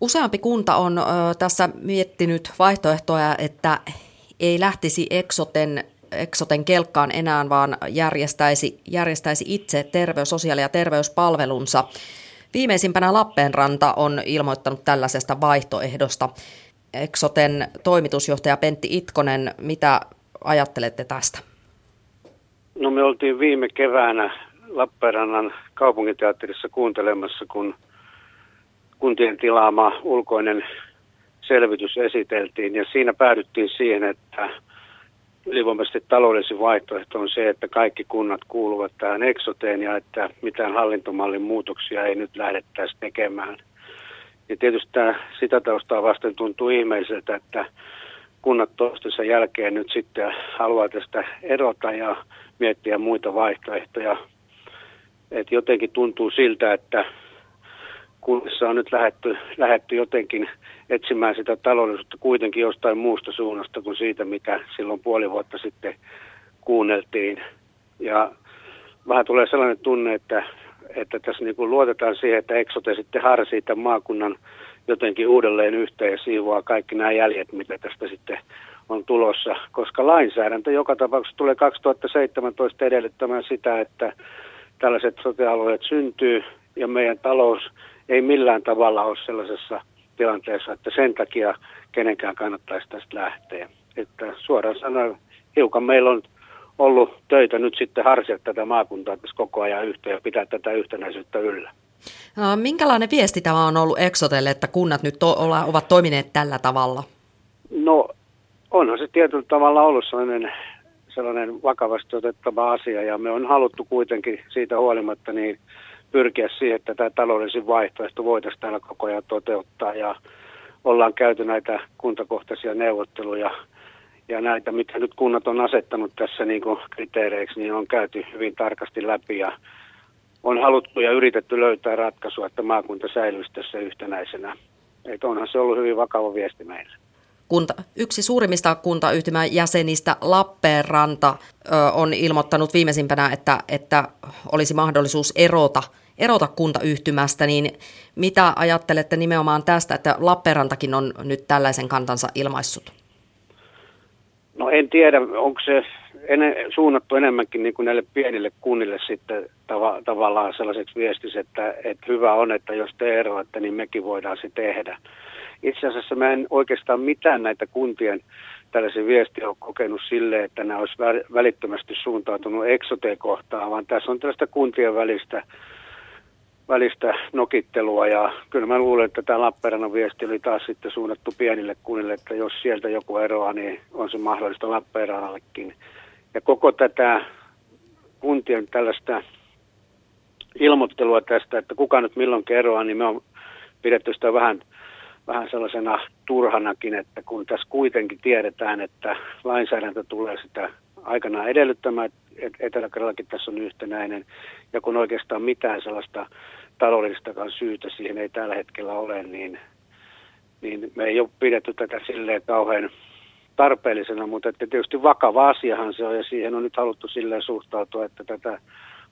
Useampi kunta on ö, tässä miettinyt vaihtoehtoja, että ei lähtisi Exoten, Exoten kelkkaan enää, vaan järjestäisi, järjestäisi itse terveys, sosiaali- ja terveyspalvelunsa. Viimeisimpänä Lappeenranta on ilmoittanut tällaisesta vaihtoehdosta. Exoten toimitusjohtaja Pentti Itkonen, mitä ajattelette tästä? No me oltiin viime keväänä Lappeenrannan kaupunginteatterissa kuuntelemassa, kun kuntien tilaama ulkoinen selvitys esiteltiin ja siinä päädyttiin siihen, että ylivoimaisesti taloudellisin vaihtoehto on se, että kaikki kunnat kuuluvat tähän eksoteen ja että mitään hallintomallin muutoksia ei nyt lähdettäisi tekemään. Ja tietysti tämä, sitä taustaa vasten tuntuu ihmeiseltä, että kunnat toistensa jälkeen nyt sitten haluaa tästä erota ja miettiä muita vaihtoehtoja. Et jotenkin tuntuu siltä, että kunnissa on nyt lähetty, lähetty jotenkin etsimään sitä taloudellisuutta kuitenkin jostain muusta suunnasta kuin siitä, mitä silloin puoli vuotta sitten kuunneltiin. Ja vähän tulee sellainen tunne, että, että tässä niin kuin luotetaan siihen, että Exote sitten harsii tämän maakunnan jotenkin uudelleen yhteen ja siivoaa kaikki nämä jäljet, mitä tästä sitten on tulossa, koska lainsäädäntö joka tapauksessa tulee 2017 edellyttämään sitä, että tällaiset sotealueet syntyy ja meidän talous ei millään tavalla ole sellaisessa tilanteessa, että sen takia kenenkään kannattaisi tästä lähteä. Että suoraan sanoen, hiukan meillä on ollut töitä nyt sitten harsia tätä maakuntaa tässä koko ajan yhteen ja pitää tätä yhtenäisyyttä yllä. No, minkälainen viesti tämä on ollut Exotelle, että kunnat nyt to- ovat toimineet tällä tavalla? No onhan se tietyllä tavalla ollut sellainen, sellainen vakavasti otettava asia ja me on haluttu kuitenkin siitä huolimatta niin pyrkiä siihen, että tämä taloudellisin vaihtoehto voitaisiin täällä koko ajan toteuttaa ja ollaan käyty näitä kuntakohtaisia neuvotteluja ja näitä, mitä nyt kunnat on asettanut tässä niin kuin kriteereiksi, niin on käyty hyvin tarkasti läpi ja on haluttu ja yritetty löytää ratkaisua, että maakunta säilyisi tässä yhtenäisenä. Että onhan se ollut hyvin vakava viesti meille. Kunta, yksi suurimmista kuntayhtymän jäsenistä, Lappeenranta, on ilmoittanut viimeisimpänä, että, että olisi mahdollisuus erota, erota kuntayhtymästä, niin mitä ajattelette nimenomaan tästä, että Lappeenrantakin on nyt tällaisen kantansa ilmaissut? No en tiedä, onko se ene, suunnattu enemmänkin niin kuin näille pienille kunnille sitten tava, tavallaan sellaiseksi viestis, että, että hyvä on, että jos te eroatte, niin mekin voidaan se tehdä. Itse asiassa mä en oikeastaan mitään näitä kuntien tällaisen viestiä ole kokenut sille, että nämä olisi välittömästi suuntautunut eksote-kohtaan, vaan tässä on tällaista kuntien välistä, välistä nokittelua ja kyllä mä luulen, että tämä Lappeenrannan viesti oli taas sitten suunnattu pienille kunnille, että jos sieltä joku eroaa, niin on se mahdollista Lappeenrannallekin. Ja koko tätä kuntien tällaista ilmoittelua tästä, että kuka nyt milloin eroaa, niin me on pidetty sitä vähän vähän sellaisena turhanakin, että kun tässä kuitenkin tiedetään, että lainsäädäntö tulee sitä aikanaan edellyttämään, että etelä tässä on yhtenäinen, ja kun oikeastaan mitään sellaista taloudellistakaan syytä siihen ei tällä hetkellä ole, niin, niin me ei ole pidetty tätä silleen kauhean tarpeellisena, mutta että tietysti vakava asiahan se on, ja siihen on nyt haluttu silleen suhtautua, että tätä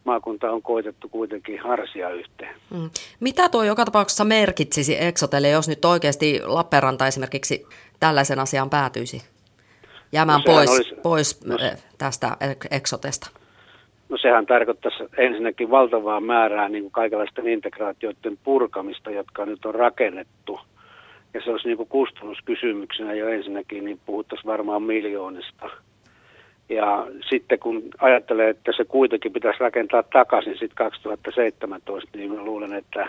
maakunta on koitettu kuitenkin harsia yhteen. Mm. Mitä tuo joka tapauksessa merkitsisi Exotelle, jos nyt oikeasti Lappeenranta esimerkiksi tällaisen asian päätyisi jäämään no pois, olisi, pois no, tästä Exotesta? No sehän tarkoittaisi ensinnäkin valtavaa määrää niin kuin kaikenlaisten integraatioiden purkamista, jotka nyt on rakennettu. Ja se olisi niin kuin kustannuskysymyksenä jo ensinnäkin, niin puhuttaisiin varmaan miljoonista – ja sitten kun ajattelee, että se kuitenkin pitäisi rakentaa takaisin sitten 2017, niin mä luulen, että,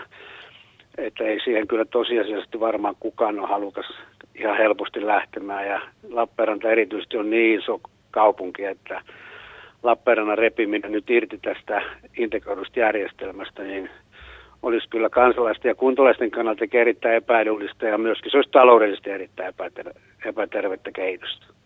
että ei siihen kyllä tosiasiallisesti varmaan kukaan ole halukas ihan helposti lähtemään. Ja Lappeenranta erityisesti on niin iso kaupunki, että Lappeenrannan repiminen nyt irti tästä integroidusta järjestelmästä, niin olisi kyllä kansalaisten ja kuntalaisten kannalta erittäin epäedullista ja myöskin se olisi taloudellisesti erittäin epätervettä kehitystä.